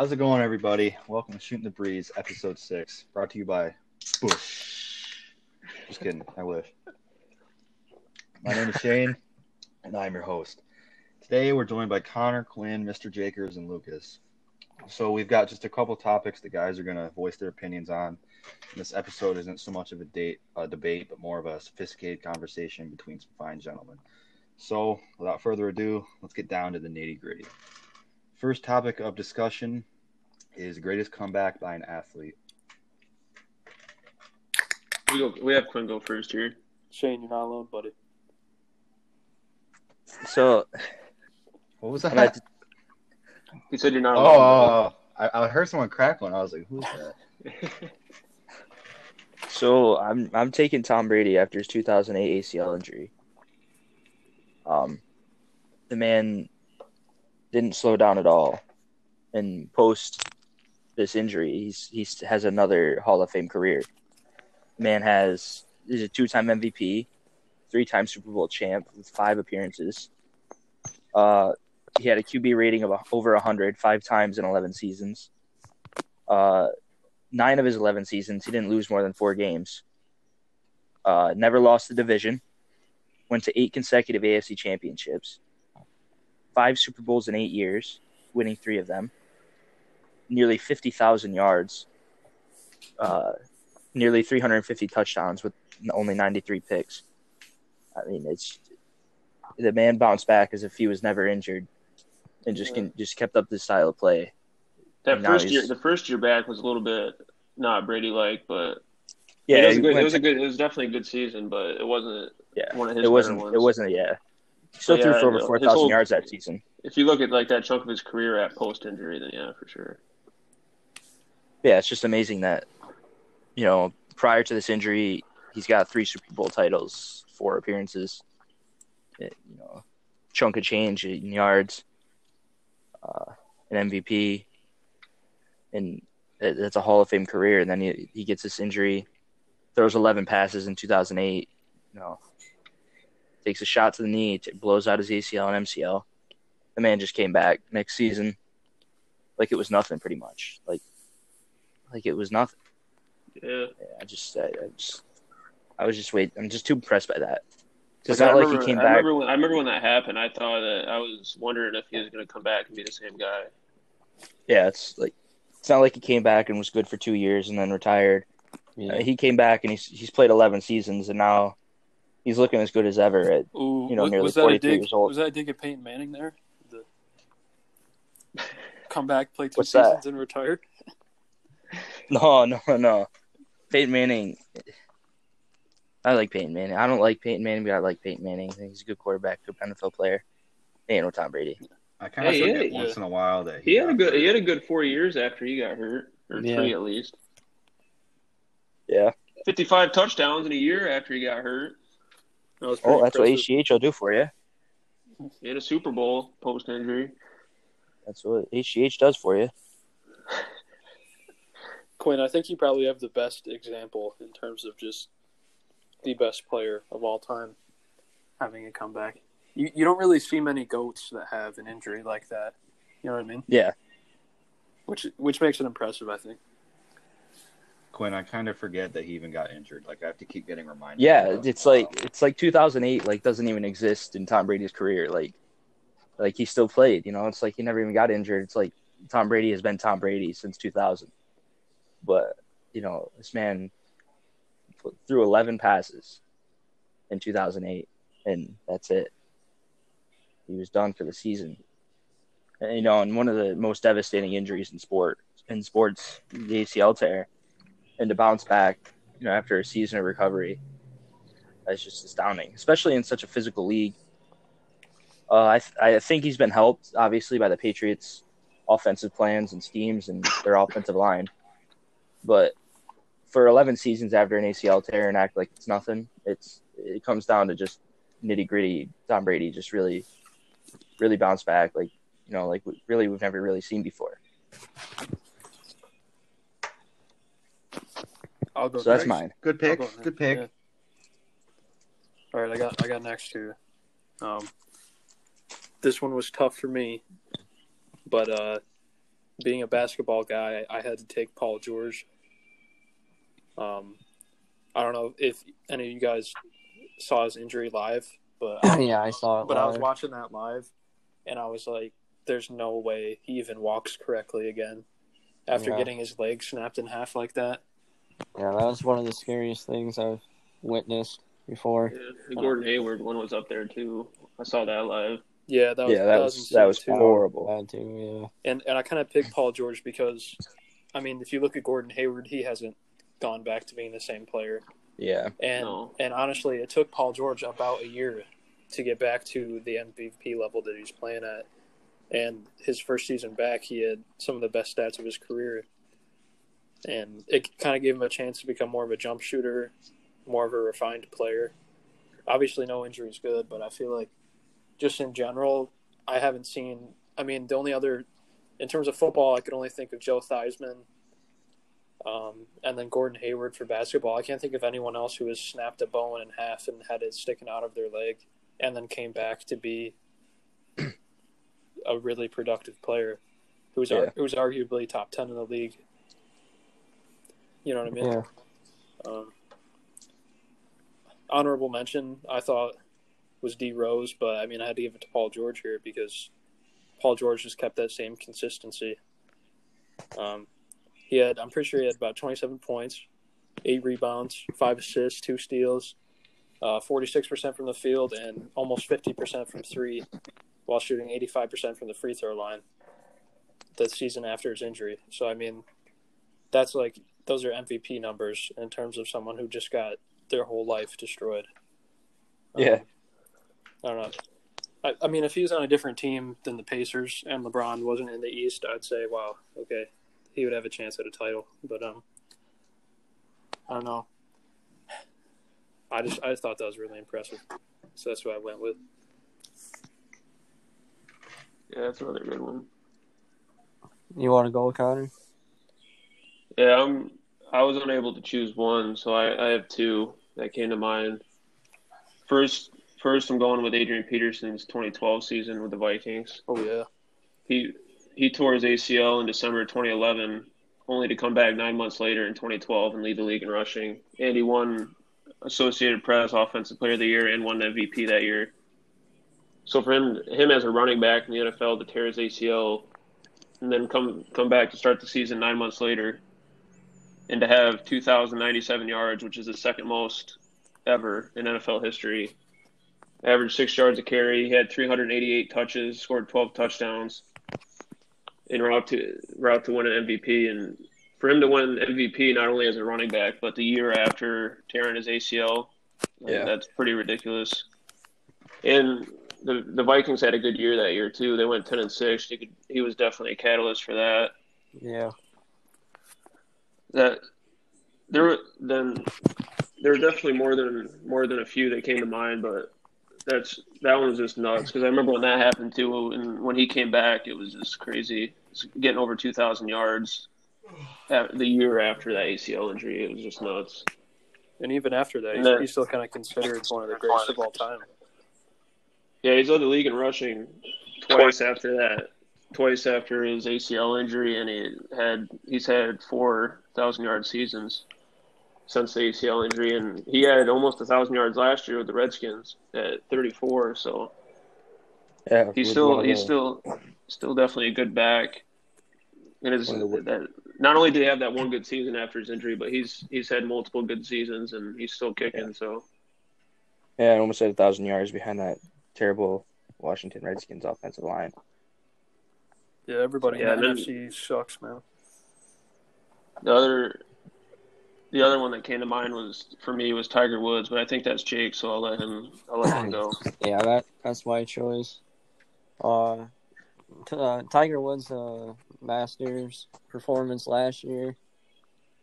How's it going, everybody? Welcome to Shooting the Breeze, episode six, brought to you by Bush. Just kidding. I wish. My name is Shane, and I'm your host. Today, we're joined by Connor, Quinn, Mr. Jakers, and Lucas. So, we've got just a couple topics the guys are going to voice their opinions on. This episode isn't so much of a date, a debate, but more of a sophisticated conversation between some fine gentlemen. So, without further ado, let's get down to the nitty gritty. First topic of discussion is greatest comeback by an athlete. We go. We have Quinn go first here. Shane, you're not alone, buddy. So What was that? I'm He said you're not oh, alone. I, I heard someone crack one. I was like, who's that? so I'm I'm taking Tom Brady after his 2008 ACL injury. Um, the man didn't slow down at all, and post this injury, he's he's has another Hall of Fame career. Man has is a two-time MVP, three-time Super Bowl champ with five appearances. Uh, he had a QB rating of over 100 five times in 11 seasons. Uh, nine of his 11 seasons, he didn't lose more than four games. Uh, never lost the division. Went to eight consecutive AFC championships. Five Super Bowls in eight years, winning three of them. Nearly 50,000 yards. Uh, nearly 350 touchdowns with only 93 picks. I mean, it's the man bounced back as if he was never injured, and just can, just kept up this style of play. that Now first year, the first year back was a little bit not Brady like, but Yeah, it was, good, it was a good. It was definitely a good season, but it wasn't. yeah. one of his It wasn't. It wasn't. Yeah. Still But threw yeah, for over four thousand yards that season. If you look at like that chunk of his career at post injury, then yeah, for sure. Yeah, it's just amazing that you know prior to this injury, he's got three Super Bowl titles, four appearances. It- you know, chunk of change in yards, uh, an MVP, and that's a Hall of Fame career. And then he he gets this injury, throws eleven passes in two thousand eight. You know, takes a shot to the knee, t- blows out his ACL and MCL. The man just came back next season, like it was nothing, pretty much. Like, like it was nothing. Yeah, Yeah, I just, I, I just, I was just wait. I'm just too impressed by that. It's Like, not I like remember, he came I back. remember when I remember when that happened. I thought that I was wondering if he was going to come back and be the same guy. Yeah, it's like it's not like he came back and was good for two years and then retired. Uh, he came back and he's he's played 11 seasons and now he's looking as good as ever. At Ooh, You know, was, nearly was 43 years old. Was that a dig at Peyton Manning there? The come back, play two What's that? seasons, and retired. no, no, no. Peyton Manning. I like Peyton Manning. I don't like Peyton Manning, but I like Peyton Manning. I think he's a good quarterback, good NFL player. He ain't no Tom Brady. I kind of Hey, forget yeah, once yeah. in a while that He had a good. hurt. He had a good four years after he got hurt, or Yeah. three at least. Yeah. Fifty-five touchdowns in a year after he got hurt. That was Oh, that's what impressive. HGH will do for you. He had a Super Bowl post injury. That's what HGH does for you. Quinn, I think you probably have the best example in terms of just the best player of all time having a comeback. You you don't really see many goats that have an injury like that. You know what I mean? Yeah. Which which makes it impressive, I think. Quinn, I kind of forget that he even got injured. Like I have to keep getting reminded. Yeah, it's um, like it's like 2008 like doesn't even exist in Tom Brady's career. Like like he still played, you know. It's like he never even got injured. It's like Tom Brady has been Tom Brady since 2000. But, you know, this man threw 11 passes in 2008 and that's it. He was done for the season. And, you know, and one of the most devastating injuries in sport in sports, the ACL tear, and to bounce back, you know, after a season of recovery, that's just astounding, especially in such a physical league. Uh, I th- I think he's been helped obviously by the Patriots' offensive plans and schemes and their offensive line, but for 11 seasons after an ACL tear and act like it's nothing, it's it comes down to just nitty gritty. Tom Brady just really, really bounced back, like you know, like really we've never really seen before. I'll go. So that's mine. Good pick. Go. Good pick. Yeah. All right, I got I got next two. Um, this one was tough for me, but uh, being a basketball guy, I had to take Paul George. Um, I don't know if any of you guys saw his injury live, but yeah, I saw it. but I was watching that live, and I was like, "There's no way he even walks correctly again after Yeah. getting his leg snapped in half like that." Yeah, that was one of the scariest things I've witnessed before. Yeah, the Gordon Hayward one was up there too. I saw that live. Yeah, that was yeah, that was insane, that was too. horrible. Bad too. And and I kind of picked Paul George because, I mean, if you look at Gordon Hayward, he hasn't gone back to being the same player. Yeah, And No. and honestly, it took Paul George about a year to get back to the MVP level that he's playing at. And his first season back, he had some of the best stats of his career. And it kind of gave him a chance to become more of a jump shooter, more of a refined player. Obviously, no injury is good, but I feel like just in general, I haven't seen. I mean, the only other, in terms of football, I could only think of Joe Theismann um, and then Gordon Hayward for basketball. I can't think of anyone else who has snapped a bone in half and had it sticking out of their leg and then came back to be a really productive player who's ar- Yeah. who's arguably top 10 in the league. You know what I mean? Yeah. Um, honorable mention, I thought, was D Rose, but I mean, I had to give it to Paul George here because Paul George just kept that same consistency. Um, he had, I'm pretty sure he had about 27 points, eight rebounds, five assists, two steals, uh, 46% from the field, and almost 50% from three, while shooting 85% from the free throw line. The season after his injury, so I mean, that's like those are MVP numbers in terms of someone who just got their whole life destroyed. Um, Yeah. I don't know. I, I mean, if he was on a different team than the Pacers and LeBron wasn't in the East, I'd say, wow, okay, he would have a chance at a title. But um, I don't know. I just I just thought that was really impressive, so that's what I went with. Yeah, that's another good one. You want to go, Connor? Yeah, I'm. I was unable to choose one, so I, I have two that came to mind. First, first, I'm going with Adrian Peterson's 2012 season with the Vikings. Oh yeah, He he tore his ACL in December 2011, only to come back nine months later in 2012 and lead the league in rushing. And he won Associated Press Offensive Player of the Year and won MVP that year. So for him, him as a running back in the NFL to tear his ACL and then come come back to start the season nine months later, and to have 2,097 yards, which is the second most ever in NFL history. Averaged six yards a carry. He had 388 touches, scored 12 touchdowns, en route to route to win an MVP. And for him to win MVP not only as a running back, but the year after tearing his ACL, Yeah. that's pretty ridiculous. And the the Vikings had a good year that year too. They went 10 and six. He could, he was definitely a catalyst for that Yeah. That there were then there were definitely more than more than a few that came to mind, but that's that one was just nuts because I remember when that happened too, and when he came back, it was just crazy. It's getting over two thousand yards the year after that ACL injury, it was just nuts. and even after that, he's, then- he's still kind of considered one of the greatest of all time. Yeah, he's led the league in rushing twice after that. Twice after his ACL injury, and he had he's had four thousand yard seasons since the ACL injury, and he had almost a thousand yards last year with the Redskins at thirty four. So yeah. he's still he's still still definitely a good back. And it's, One of the- that not only did he have that one good season after his injury, but he's he's had multiple good seasons, and he's still kicking. So yeah, almost had a thousand yards behind that terrible Washington Redskins offensive line. Yeah, everybody Yeah, in the NFC sucks, man. The other, the other one that came to mind was for me was Tiger Woods, but I think that's Jake, so I'll let him. I'll let him go. Yeah, that that's my choice. Uh, t- uh Tiger Woods' uh, Masters performance last year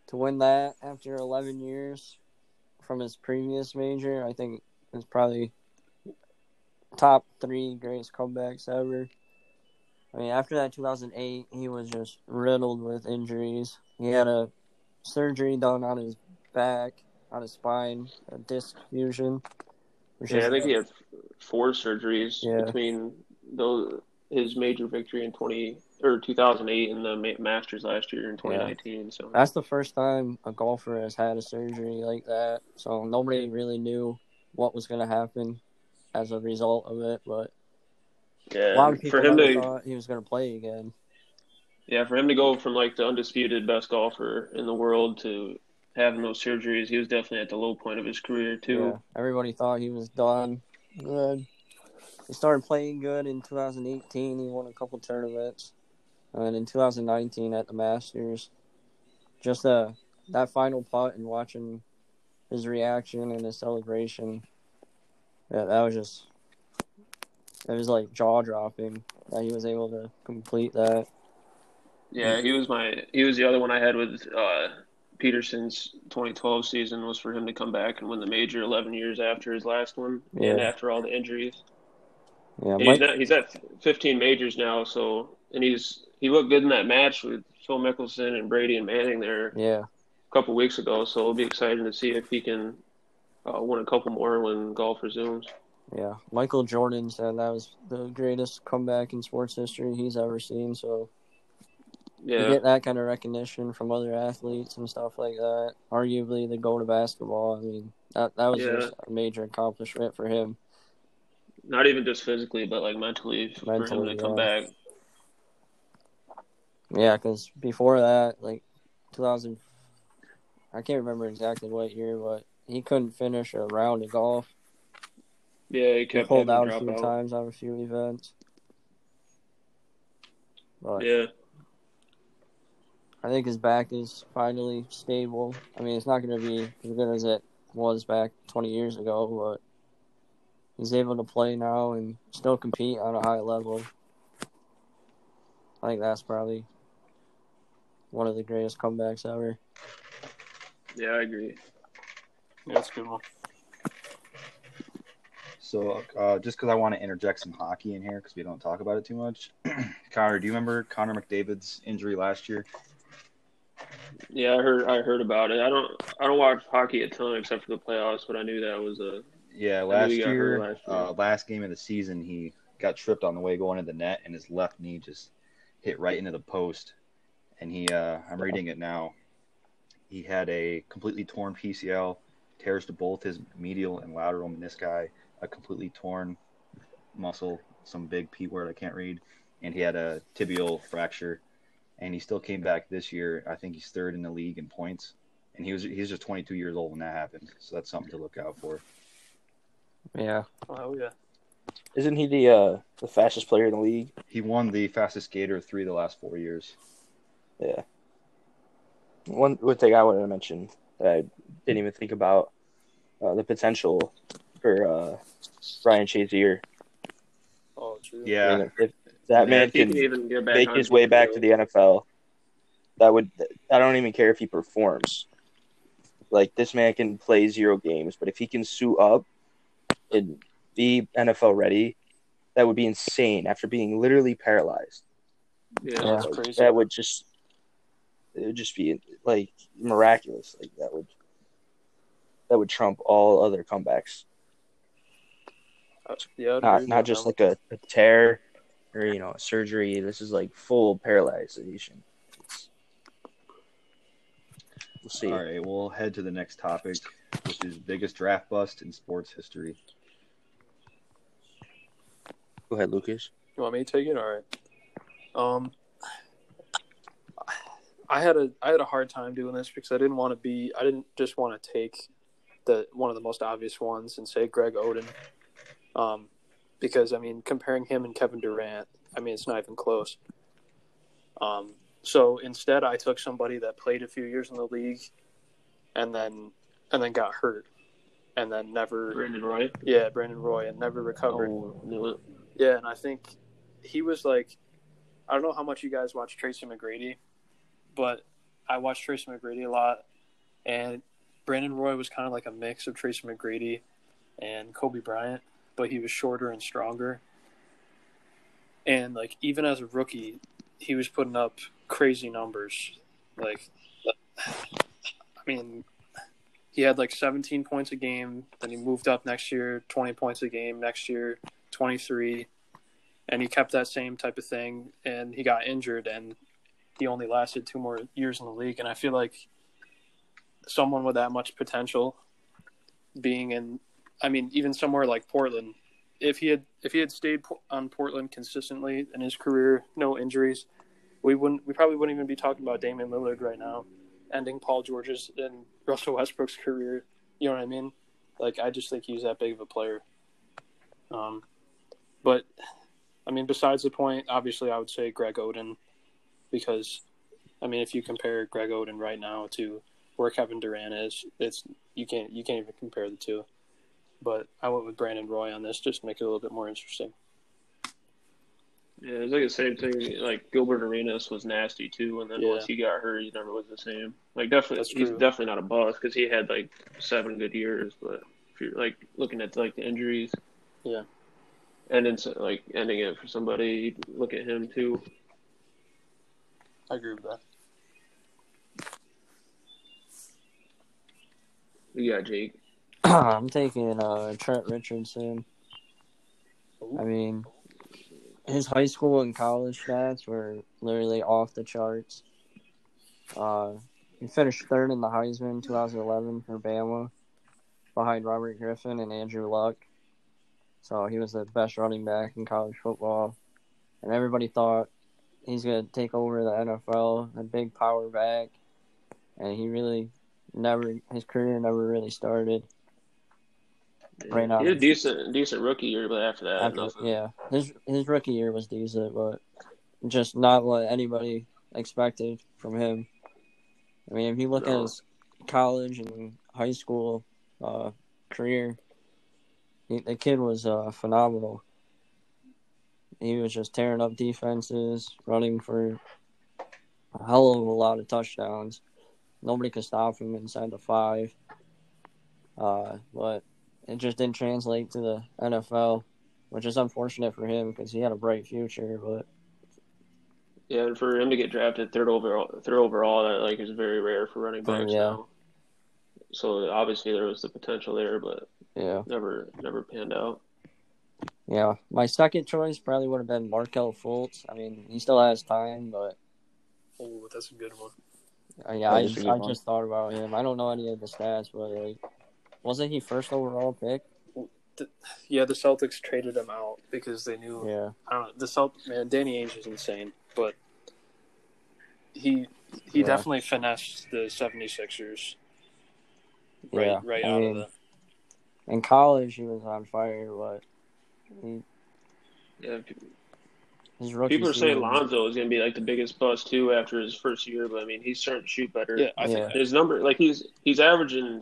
to win that after 11 years from his previous major, I think is probably top three greatest comebacks ever. I mean, after that 2008, he was just riddled with injuries. He had a surgery done on his back, on his spine, a disc fusion. Yeah, I think he had four surgeries Yeah. between those his major victory in 20, or 2008 in the Masters last year in 2019. So That's the first time a golfer has had a surgery like that. So nobody really knew what was going to happen as a result of it. But yeah, a lot of people for him to thought he was going to play again. yeah for him to go from like the undisputed best golfer in the world to having those surgeries, he was definitely at the low point of his career too. Yeah, everybody thought he was done. Good. He started playing good in 2018. He won a couple tournaments, and in 2019 at the Masters, just uh that final putt and watching his reaction and his celebration. Yeah, that was just it was like jaw dropping that he was able to complete that. Yeah, he was my he was the other one I had with uh, Peterson's 2012 season was for him to come back and win the major 11 years after his last one and after all the injuries. Yeah, Mike, he's, not, he's at 15 majors now, so and he's he looked good in that match with Phil Mickelson and Brady and Manning there yeah, a couple weeks ago. So it'll be exciting to see if he can uh, win a couple more when golf resumes. Yeah. Michael Jordan said that was the greatest comeback in sports history he's ever seen. So Yeah, get that kind of recognition from other athletes and stuff like that. Arguably, the goal to basketball. I mean, that that was Yeah. just a major accomplishment for him. not even just physically, but like mentally, for him Mentally, to come yeah. back. Yeah, because before that, like 2000, I can't remember exactly what year, but he couldn't finish a round of golf. Yeah, he kept pulled out a few out. times on a few events. But Yeah, I think his back is finally stable. I mean, it's not going to be as good as it was back 20 years ago, but he's able to play now and still compete on a high level. I think that's probably one of the greatest comebacks ever. yeah, I agree. Yeah, that's a good one. So, uh, just because I want to interject some hockey in here because we don't talk about it too much. Connor, do you remember Connor McDavid's injury last year? Yeah, I heard I heard about it. I don't I don't watch hockey a ton except for the playoffs, but I knew that was a Yeah, last he got hurt year, last year. uh, last game of the season, he got tripped on the way going to the net, and his left knee just hit right into the post. And he, uh, I'm reading it now. He had a completely torn PCL, tears to both his medial and lateral menisci, a completely torn muscle, some big P word I can't read, and he had a tibial fracture. And he still came back this year. I think he's third in the league in points, and he was he's just 22 years old when that happened. So that's something to look out for. Yeah. Oh yeah. Isn't he the uh, the fastest player in the league? He won the fastest skater three of the last four years. Yeah. One one thing I wanted to mention that I didn't even think about uh, the potential for uh, Ryan Shazier. Oh, true. I Yeah, mean, if that Yeah, man if can can even get back make his way back to the NFL, that would I don't even care if he performs. Like this man can play zero games, but if he can suit up and be NFL ready, that would be insane. After being literally paralyzed, Yeah, Yeah. That's crazy. that would just it would just be like miraculous. Like that would that would trump all other comebacks. Yeah, Not not just like a, a tear or you know a surgery. This is like full paralyzation. It's- We'll see. All right, we'll head to the next topic, which is biggest draft bust in sports history. Go ahead, Lucas. You want me to take it? All right. Um, I had a I had a hard time doing this because I didn't want to be I didn't just want to take the one of the most obvious ones and say Greg Oden, um, because I mean comparing him and Kevin Durant, I mean it's not even close. Um, so instead, I took somebody that played a few years in the league, and then and then got hurt, and then never Brandon Roy. yeah Brandon Roy and never recovered. Oh. Yeah, and I think he was like, I don't know how much you guys watch Tracy McGrady, but I watched Tracy McGrady a lot, and Brandon Roy was kind of like a mix of Tracy McGrady and Kobe Bryant, but he was shorter and stronger. And like even as a rookie, he was putting up crazy numbers. Like, I mean, he had like 17 points a game. Then he moved up next year, 20 points a game next year, 23 and he kept that same type of thing, and he got injured, and he only lasted two more years in the league. And I feel like someone with that much potential, being in, I mean, even somewhere like Portland, if he had if he had stayed on Portland consistently in his career, no injuries, we wouldn't we probably wouldn't even be talking about Damian Lillard right now, ending Paul George's and Russell Westbrook's career. You know what I mean? Like I just think he's that big of a player. Um, but I mean, besides the point, obviously, I would say Greg Oden, because, I mean, if you compare Greg Oden right now to where Kevin Durant is, it's you can't you can't even compare the two. But I went with Brandon Roy on this just to make it a little bit more interesting. Yeah, it's like the same thing. Like Gilbert Arenas was nasty too, and then Yeah. once he got hurt, he never was the same. Like definitely, That's he's definitely not a bust because he had like seven good years. But if you're like looking at like the injuries, Yeah. and then like ending it for somebody, look at him too. I agree with that. We got Jake. I'm taking uh, Trent Richardson. I mean, his high school and college stats were literally off the charts. Uh, he finished third in the Heisman 2011 for Bama, behind Robert Griffin and Andrew Luck. So he was the best running back in college football, and everybody thought he's gonna take over the NFL, a big power back, and he really never his career never really started. Right now. he had a decent decent rookie year, but after that, After- yeah, his his rookie year was decent, but just not what anybody expected from him. I mean, if you look at his college and high school uh, career, he, the kid was uh, phenomenal. He was just tearing up defenses, running for a hell of a lot of touchdowns. Nobody could stop him inside the five. Uh, but it just didn't translate to the NFL which is unfortunate for him because he had a bright future. But Yeah, and for him to get drafted third overall, third overall, that like is very rare for running backs Oh, yeah. now. So obviously there was the potential there, but yeah, never never panned out. yeah. My second choice probably would have been Markelle Fultz. I mean, he still has time, but Oh, that's a good one. uh, yeah, I, That is a I one. just thought about him. I don't know any of the stats, but like, wasn't he first overall pick? Yeah, the Celtics traded him out because they knew Yeah, I don't know. The Celt man, Danny Ainge is insane, but he he Yeah. definitely finessed the 76ers right yeah. right I out mean, of the in college he was on fire, but he, Yeah, his rookie people are saying Lonzo is going to be like the biggest bust too after his first year, but I mean he's starting to shoot better. Yeah, I Yeah. think His number, like he's he's averaging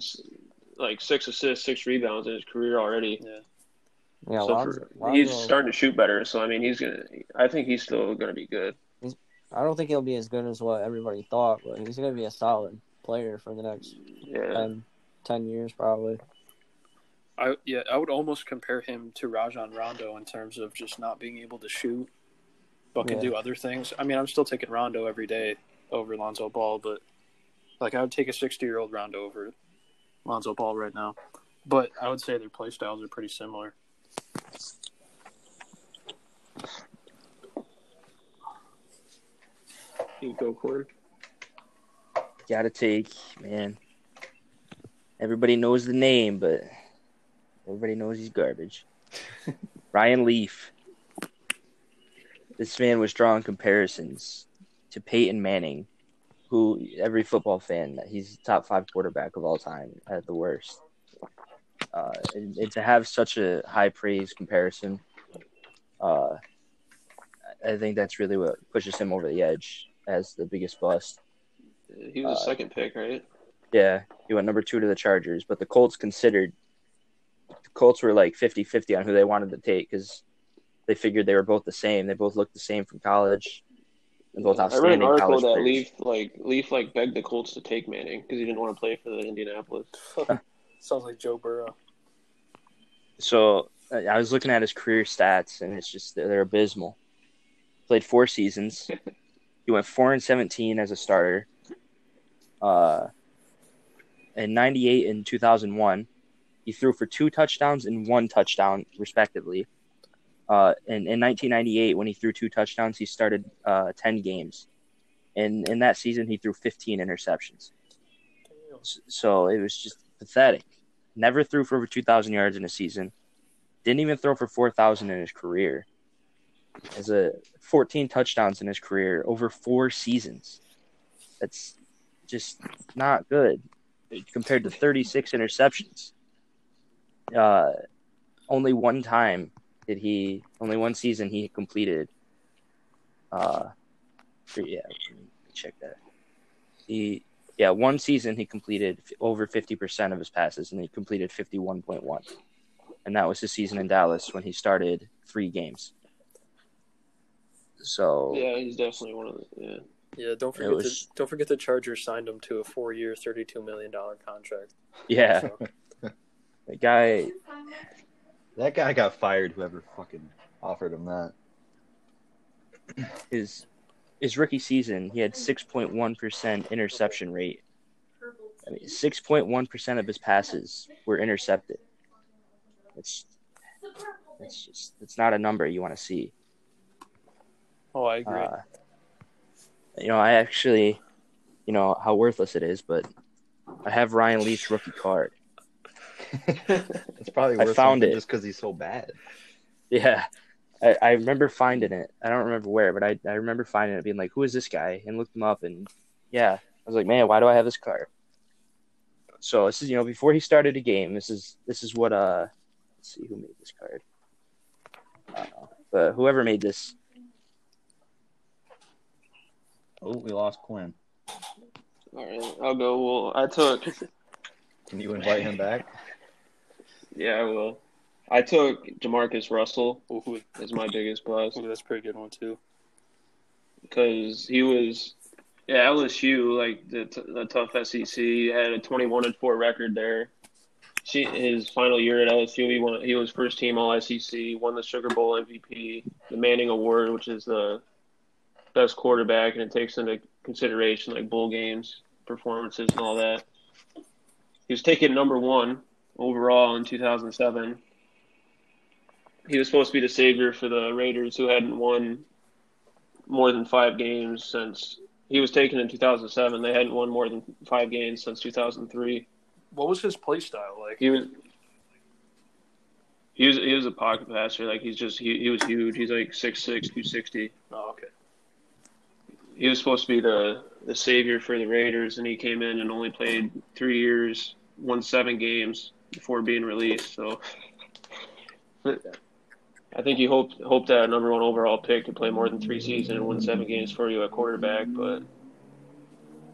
like six assists, six rebounds in his career already. yeah. Yeah, so Lonzo, for, he's Lonzo- starting to shoot better. So I mean he's gonna. I think he's still going to be good. I don't think he'll be as good as what everybody thought, but he's going to be a solid player for the next Yeah, 10, 10 years probably. I yeah, I would almost compare him to Rajon Rondo in terms of just not being able to shoot, but can Yeah. do other things. I mean, I'm still taking Rondo every day over Lonzo Ball, but like I would take a 60 year old Rondo over Lonzo Ball right now. But I would say their play styles are pretty similar. you go Quinn. Gotta take, man. Everybody knows the name, but everybody knows he's garbage. Ryan Leaf. This man was drawing comparisons to Peyton Manning, who every football fan he's top five quarterback of all time at the worst. Uh, and, and to have such a high praise comparison, uh, I think that's really what pushes him over the edge as the biggest bust. He was a Uh, second pick, right? Yeah, he went number two to the Chargers, but the Colts considered the Colts were like 50-50 on who they wanted to take because they figured they were both the same. They both looked the same from college. They're both I read an article college that players. Leaf like Leaf like begged the Colts to take Manning because he didn't want to play for the Indianapolis. Sounds like Joe Burrow. So uh, I was looking at his career stats, and it's just they're abysmal. Played four seasons. he went four and seventeen as a starter. Uh, in '98 and 2001, he threw for two touchdowns and one touchdown, respectively. Uh, in, in 1998, when he threw two touchdowns, he started uh, 10 games. And in that season, he threw 15 interceptions. So it was just pathetic. Never threw for over 2,000 yards in a season. Didn't even throw for 4,000 in his career. As a 14 touchdowns in his career over four seasons. That's just not good compared to 36 interceptions. Uh, only one time did he, only one season he completed. Uh, yeah, let me check that. He, yeah, one season he completed f- over 50% of his passes, and he completed 51.1. And that was his season in Dallas when he started three games. So, Yeah, he's definitely one of the. Yeah. Yeah, don't forget was- the don't forget the Chargers signed him to a four-year, thirty-two million dollar contract. yeah, So, the guy, That guy got fired. Whoever fucking offered him that. his his rookie season, he had 6.1% interception rate. I mean, 6.1% of his passes were intercepted. It's it's just it's not a number you want to see. oh, I agree. Uh, you know, I actually, you know how worthless it is, but I have Ryan Leaf's rookie card. it's probably I found it. just because he's so bad. Yeah, I, I remember finding it. I don't remember where, but I, I remember finding it, being like, "Who is this guy?" and looked him up, and yeah, I was like, "Man, why do I have this card?" So this is you know before he started a game. This is this is what uh, let's see who made this card. I know, but whoever made this, Oh, we lost Quinn. All right, I'll go. Well, I took. Can you invite him back? Yeah, I will. I took JaMarcus Russell Ooh, as my biggest bust ooh, that's a pretty good one too. because he was, yeah, LSU like the, t- the tough SEC had a twenty-one and four record there. She, his final year at LSU, he won. He was first team All SEC, won the Sugar Bowl MVP, the Manning Award, which is the best quarterback, and it takes into consideration like bowl games, performances, and all that. He was taken number one overall in 2007. He was supposed to be the savior for the Raiders, who hadn't won more than five games since he was taken in 2007. They hadn't won more than five games since 2003. What was his play style like? He was he was he was a pocket passer. Like he's just he, he was huge. He's like 6'6", 260. Oh, okay. He was supposed to be the the savior for the Raiders, and he came in and only played three years, won seven games before being released. So. I think you hope hoped that a number one overall pick to play more than three seasons and win seven games for you at quarterback, but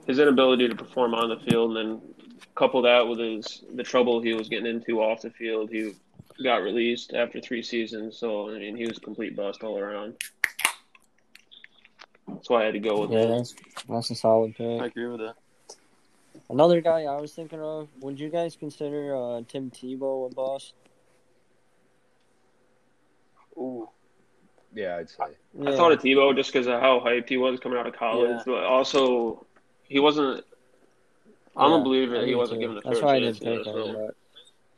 his inability to perform on the field, and then couple that with his the trouble he was getting into off the field, he got released after three seasons. So I mean, he was a complete bust all around. That's why I had to go with Yeah, him. that's that's a solid pick. I agree with that. Another guy I was thinking of. Would you guys consider uh, Tim Tebow a boss? Ooh, Yeah, I'd say. I thought of Tebow just because of how hyped he was coming out of college, Yeah. but also he wasn't. I don't believe it. He wasn't given a That's fair why I didn't pick yeah, so- him. But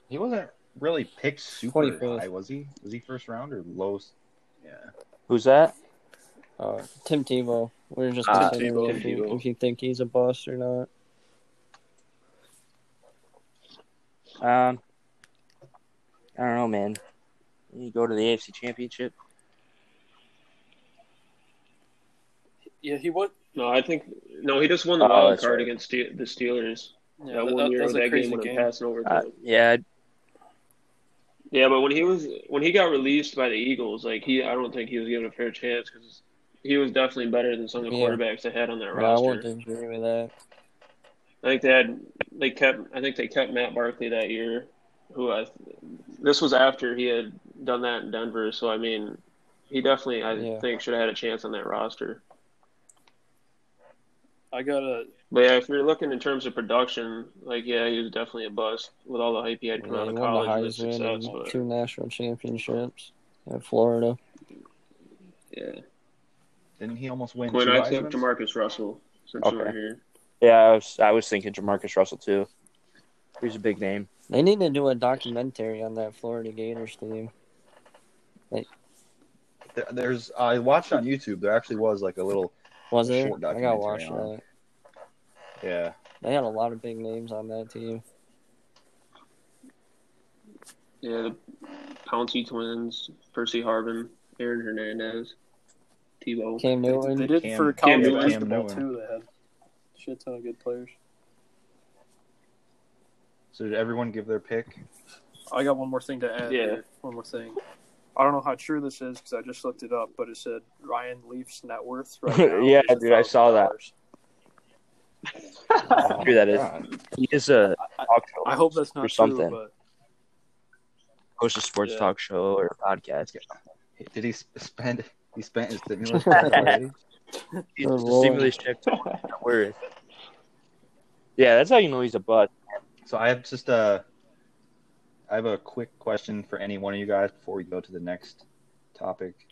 He wasn't really picked super 25th. high, was he? Was he first round or lowest? Yeah. who's that? uh, Tim Tebow. We're just Uh, considering Tim if, you, Tebow. if you think he's a boss or not. Um, I don't know, man. You go to the AFC Championship. yeah, he won. No, I think no. He just won the Oh, wild card right. against the the Steelers. Yeah, that that, one year that was that crazy game when game. Passing over. Uh, yeah, Yeah, but when he was when he got released by the Eagles, like he, I don't think he was given a fair chance because he was definitely better than some of the Yeah. quarterbacks they had on that Yeah, I roster. wouldn't agree with that. I think they had they kept I think they kept Matt Barkley that year, who I this was after he had done that in Denver. So I mean, he definitely I Yeah. think should have had a chance on that roster. I got a But yeah, if you're looking in terms of production, like yeah, he was definitely a bust with all the hype he had coming Yeah, out of won the college and his success. and But two national championships at Florida. yeah, Didn't he almost win Quinn, two I took Heismans? JaMarcus Russell since you were Okay. here. Yeah. I was I was thinking JaMarcus Russell too. He's a big name. They need to do a documentary on that Florida Gators team. Like, There- There's I watched on YouTube. There actually was like a little Was it? Short I gotta watch on that. yeah. They had a lot of big names on that team. Yeah, the Pouncey twins, Percy Harvin, Aaron Hernandez, Tebow. Cam Newton. They did Cam- for Cam college Newton. basketball Cam too. They had a shit ton of good players. So did everyone give their pick? I got one more thing to add. Yeah. here. One more thing. I don't know how true this is because I just looked it up, but it said Ryan Leaf's net worth right now. Yeah, is dude, I saw that. $1,000. True that is. God. He is a talk show. I hope that's not Or true, something. but host a sports Yeah. talk show or podcast. Did he spend? He spent his stimulus check already. He's Oh, the Lord. stimulus check to net worth. Yeah, that's how you know he's a butt. So I have just a, I have a quick question for any one of you guys before we go to the next topic.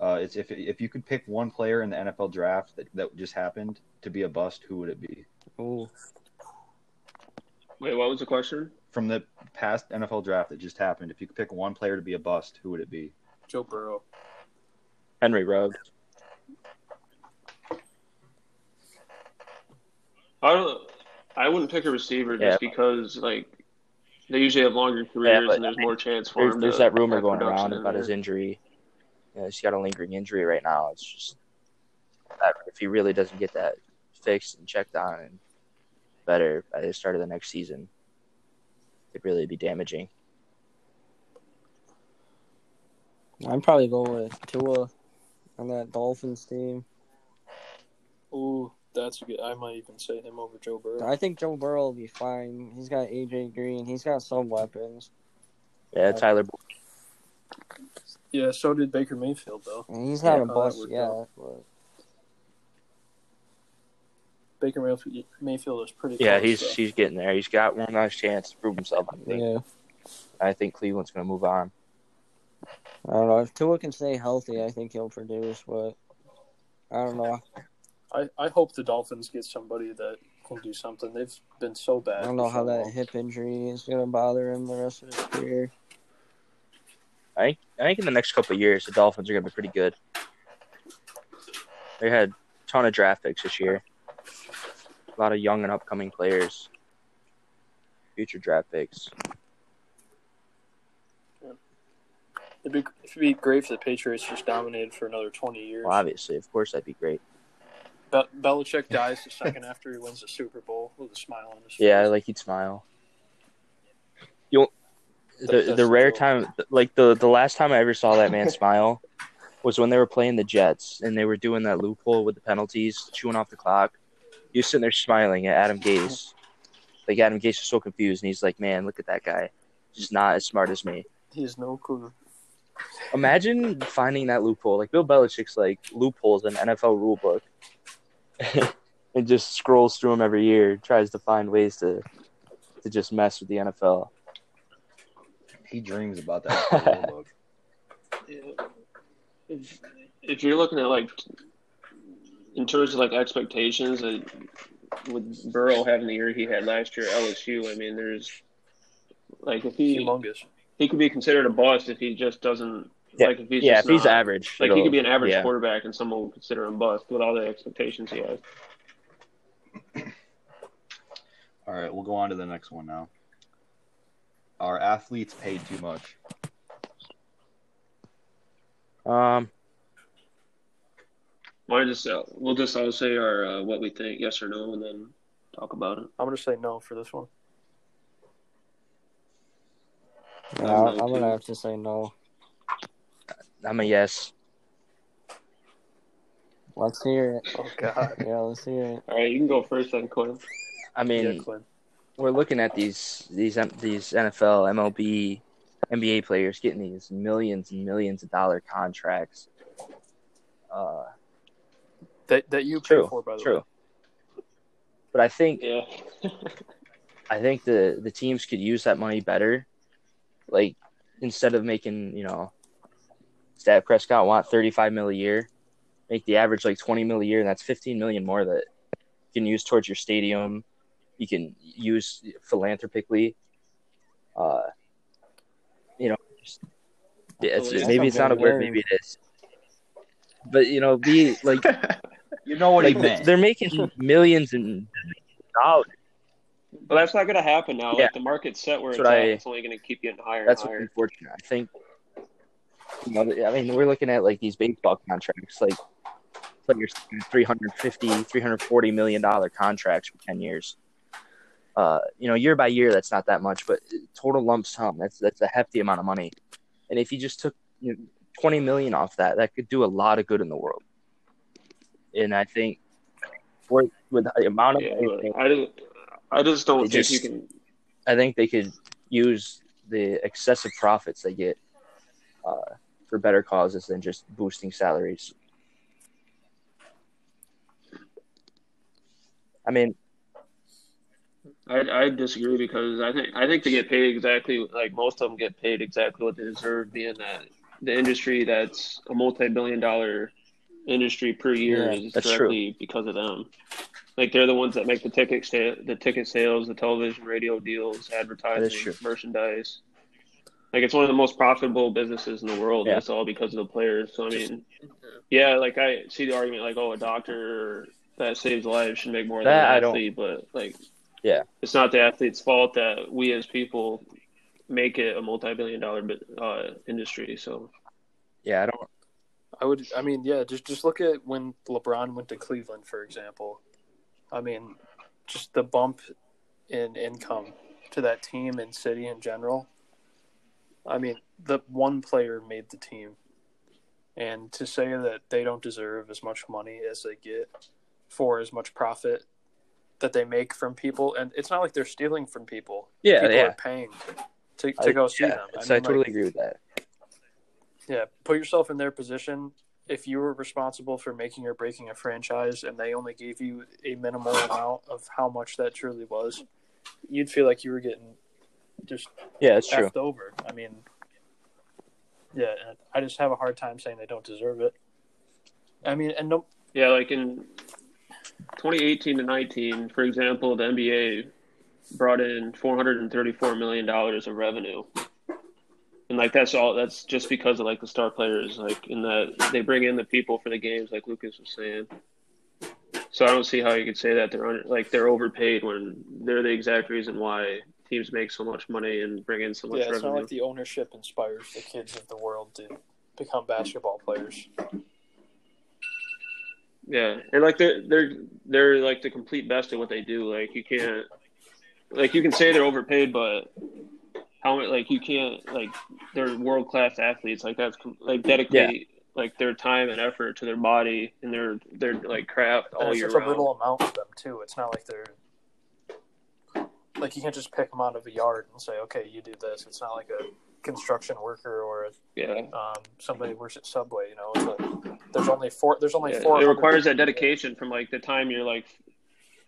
Uh, it's if if you could pick one player in the NFL draft that, that just happened to be a bust, who would it be? Oh, Wait, what was the question? From the past NFL draft that just happened, if you could pick one player to be a bust, who would it be? Joe Burrow. Henry Ruggs. I don't. I wouldn't pick a receiver Yeah. just because like they usually have longer careers but and there's more chance for There's, him. there's to that rumor going around in about his there. injury. Yeah, he's got a lingering injury right now. It's just that if he really doesn't get that fixed and checked on and better by the start of the next season, it'd really be damaging. I'd probably go with Tua on that Dolphins team. Ooh, that's a good. I might even say him over Joe Burrow. I think Joe Burrow will be fine. He's got AJ Green. He's got some weapons. Yeah, uh, Tyler. Yeah, so did Baker Mayfield though. And he's not Yeah, a how bust worked yet. out. But Baker Mayfield, Mayfield is pretty. Yeah, close, he's so. he's getting there. He's got one last chance to prove himself. I think. yeah, I think Cleveland's going to move on. I don't know. If Tua can stay healthy, I think he'll produce. But I don't know. I, I hope the Dolphins get somebody that can do something. They've been so bad. I don't know how that long. hip injury is going to bother him the rest of his career. I think I think in the next couple of years the Dolphins are going to be pretty good. They had a ton of draft picks this year. A lot of young and upcoming players. Future draft picks. It'd be, it'd be great if the Patriots just dominated for another 20 years. Well, obviously, of course, that'd be great. Be- Belichick dies the second after he wins the Super Bowl with a smile on his face. Yeah, like he'd smile. You, That- the the rare time, like the the last time I ever saw that man smile, was when they were playing the Jets and they were doing that loophole with the penalties, chewing off the clock. He was sitting there smiling at Adam Gase. Like Adam Gase was so confused, and he's like, "Man, look at that guy. He's not as smart as me." He has no clue. Imagine finding that loophole. Like Bill Belichick's like loopholes in NFL rule book, and just scrolls through them every year, tries to find ways to to just mess with the NFL. He dreams about that. book. Yeah. If, if you're looking at like in terms of like expectations, uh, with Burrow having the year he had last year at LSU, I mean, there's like if he Humongous. he could be considered a bust if he just doesn't Yeah, like if he's yeah, just if he's not- average, like he could be an average yeah. quarterback and someone would consider him bust with all the expectations he has. All right, we'll go on to the next one now. Are athletes paid too much? Um, Why just uh, we'll just all say our uh, what we think, yes or no, and then talk about it. I'm going to say no for this one. Yeah, no, I'm gonna have to say no. I'm a yes. Let's hear it. Oh, God. Yeah, let's hear it. All right, you can go first, then Quinn. I mean, yeah, Quinn. we're looking at these these these NFL, MLB, NBA players getting these millions and millions of dollar contracts. Uh, That, that you paid true, for, by the true. way. But I think Yeah. I think the the teams could use that money better. Like instead of making, you know, Dak Prescott want thirty five mil a year, make the average like twenty mil a year, and that's fifteen million more that you can use towards your stadium. You can use philanthropically. Uh, you know, just, yeah, it's, That's maybe it's not a word, maybe it is. but you know, be like, You know what he meant. they're making millions and dollars. But that's not going to happen now. Yeah. Like the market's set where That's it's at. I- it's only going to keep getting higher That's and what's higher. unfortunate. I think. You know, I mean, we're looking at like these baseball contracts, like players 350 340 million dollar contracts for 10 years. Uh, you know, year by year, that's not that much, but total lump sum, that's that's a hefty amount of money. And if you just took you know, 20 million off that, that could do a lot of good in the world. And I think for with the amount of Yeah, money, I, don't- I just don't think you can. I think they could use the excessive profits they get uh, for better causes than just boosting salaries. I mean, I, I disagree because I think I think they get paid exactly like most of them get paid exactly what they deserve, being that the industry that's a multi-billion-dollar industry per year Yeah, is that's true. directly because of them. Like they're the ones that make the ticket the ticket sales, the television, radio deals, advertising, merchandise. Like it's one of the most profitable businesses in the world. Yeah. And it's all because of the players. So I mean, yeah, like I see the argument like, oh, a doctor that saves lives should make more than That I an don't- athlete, but like, Yeah. it's not the athlete's fault that we as people make it a multi-billion-dollar uh, industry. So yeah, I don't. I would. I mean, yeah. Just just look at when LeBron went to Cleveland, for example. I mean, just the bump in income to that team and city in general. I mean, the one player made the team, and to say that they don't deserve as much money as they get for as much profit that they make from people, and it's not like they're stealing from people. Yeah, people yeah. are paying to, to I- go see yeah, them. I mean, like, totally agree with that. yeah, put yourself in their position. If you were responsible for making or breaking a franchise and they only gave you a minimal amount of how much that truly was, you'd feel like you were getting just Yeah, it's true. over. I mean, yeah, I just have a hard time saying they don't deserve it. I mean, and no, yeah, like in 2018 to 19, for example, the NBA brought in 434 million dollars of revenue. And like that's all that's just because of like the star players, like in that they bring in the people for the games, like Lucas was saying. So I don't see how you could say that they're under, like they're overpaid when they're the exact reason why teams make so much money and bring in so much yeah, it's revenue. not like the ownership inspires the kids of the world to become basketball players. Yeah, and like they're they're they're like the complete best at what they do. Like you can't, like you can say they're overpaid, but how like you can't like they're world class athletes. Like that's like dedicate like their time and effort to their body and their their like craft And all it's year such a little amount of them too. It's not like they're like you can't just pick them out of a yard and say, okay, you do this. It's not like a construction worker or Yeah, um, somebody who works at Subway. You know, it's a, there's only four. There's only Yeah, four. it requires that dedication from like the time you're like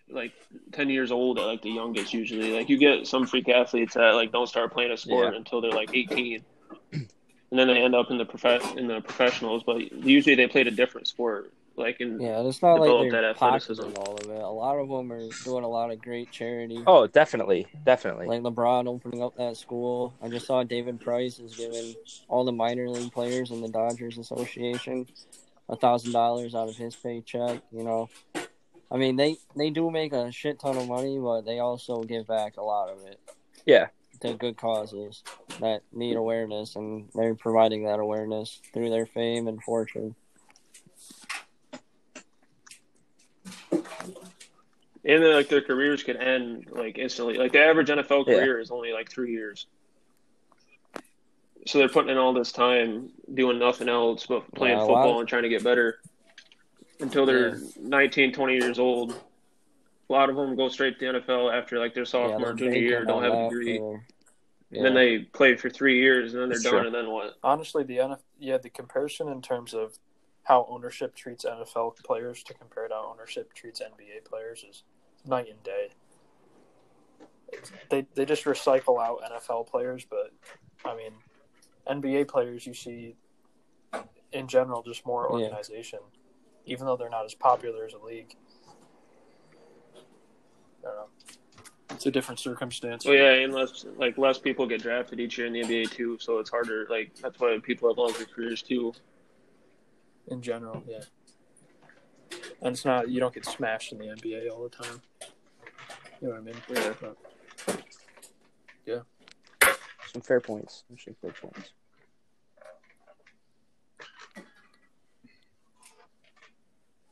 like 10 years old at like the youngest usually like you get some freak athletes that like don't start playing a sport Yeah. until they're like 18 and then they end up in the prof- in the professionals but usually they played a different sport like in Yeah, it's not Develop like that they're athleticism. all of it. A lot of them are doing a lot of great charity. Oh, definitely, definitely. Like LeBron opening up that school. I just saw David Price is giving all the minor league players in the Dodgers Association a thousand dollars out of his paycheck. You know, I mean they they do make a shit ton of money, but they also give back a lot of it Yeah, to good causes that need awareness, and they're providing that awareness through their fame and fortune. And then like their careers could end like instantly. Like the average NFL Yeah. career is only like 3 years. So they're putting in all this time doing nothing else but playing Yeah, a lot. football of- and trying to get better until they're Yeah. 19 20 years old. A lot of them go straight to the NFL after like their sophomore they're junior year don't have a degree. for- and then they play for three years and then they're That's done true. and then what? Honestly the NF, yeah the comparison in terms of how ownership treats NFL players to compare to how ownership treats NBA players is night and day. They they just recycle out NFL players, but I mean NBA players you see in general just more Yeah. organization, even though they're not as popular as a league. I don't know. It's a different circumstance. well yeah and less like less people get drafted each year in the NBA too so it's harder like that's why people have longer careers too in general. Yeah, and it's not you don't get smashed in the NBA all the time. You know what I mean? Yeah. But, Some fair points. Actually, fair points.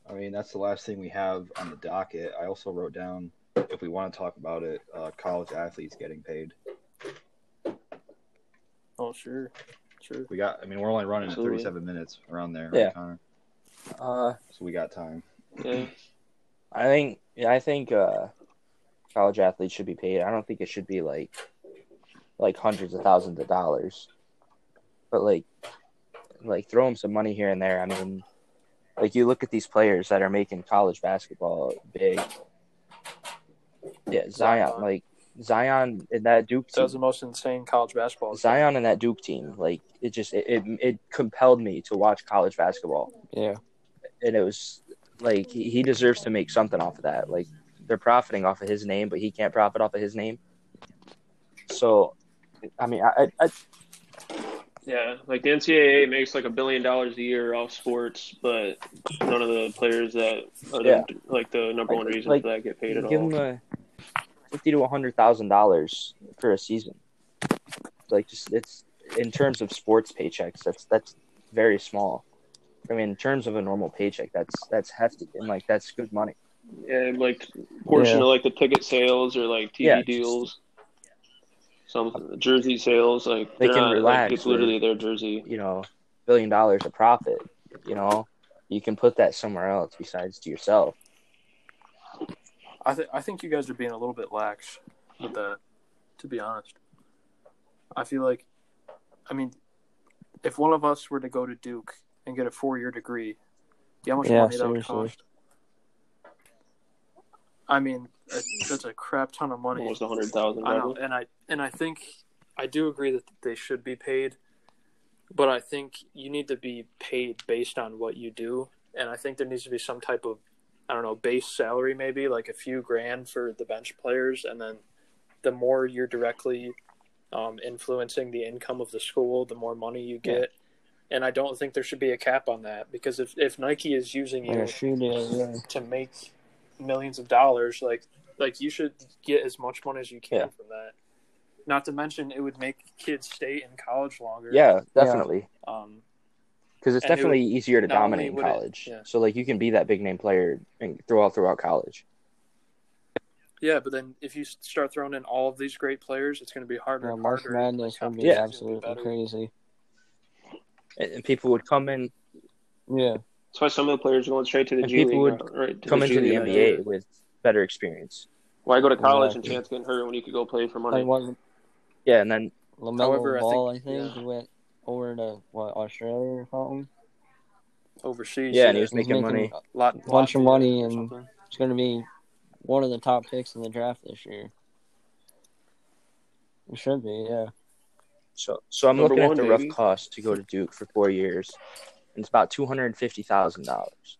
I mean, that's the last thing we have on the docket. I also wrote down, if we want to talk about it, uh, college athletes getting paid. oh sure, sure. We got, I mean, we're only running Absolutely. at 37 minutes around there, Yeah. right, Connor? Uh, So we got time. Yeah. I think yeah, I think uh, college athletes should be paid. I don't think it should be like like hundreds of thousands of dollars, but like like throw them some money here and there. I mean, like you look at these players that are making college basketball big. Yeah, Zion, like Zion in that Duke That was team. the most insane college basketball. Zion and that Duke team, like it just it, it it compelled me to watch college basketball. Yeah. and it was like he, he deserves to make something off of that. Like they're profiting off of his name, but he can't profit off of his name. So, I mean, I, I, I Yeah, like the NCAA makes like a billion dollars a year off sports, but none of the players that are the, like the number one reason like, for that get paid at give all. him a fifty to hundred thousand dollars for a season. Like just it's in terms of sports paychecks, that's that's very small. I mean, in terms of a normal paycheck, that's that's hefty and like that's good money. and like portion Yeah. of like the ticket sales or like TV Yeah, just- deals, some jersey sales. Like They can not, relax Like, it's literally with- their jersey. You know, billion dollars of profit. You know, you can put that somewhere else besides to yourself. I think I think you guys are being a little bit lax with that. To be honest, I feel like, I mean, if one of us were to go to Duke and get a four-year degree, do you know how much Yeah, money that would cost? I mean, that's a crap ton of money. Almost a hundred thousand. I know, and I and I think I do agree that they should be paid, but I think you need to be paid based on what you do, and I think there needs to be some type of I don't know base salary, maybe like a few grand for the bench players, and then the more you're directly um, influencing the income of the school, the more money you get. And I don't think there should be a cap on that because if, if Nike is using you yeah. to make millions of dollars, like like you should get as much money as you can Yeah. from that. Not to mention, it would make kids stay in college longer. Yeah, definitely. Um, Because it's And it definitely easier to dominate in would it- college. yeah. So like you can be that big name player and throughout throughout college. yeah, but then if you start throwing in all of these great players, it's going to be harder. Yeah, and March harder. Madness Like, would be Yeah. absolutely better. crazy. And, and people would come in Yeah. That's why some of the players are going straight to the And G people League. would right, to come into the G League. NBA with better experience. Why go to college Exactly. and chance getting hurt when you could go play for money? Like Yeah, and then LaMelo However, I Ball, I think- think, yeah. went over to what Australia or something. overseas. yeah, and he was He's making making money. a lot, bunch of money and- something. He's going to be one of the top picks in the draft this year. It should be, yeah. So so I'm looking one, at the rough cost to go to Duke for four years. And it's about two hundred and fifty thousand dollars.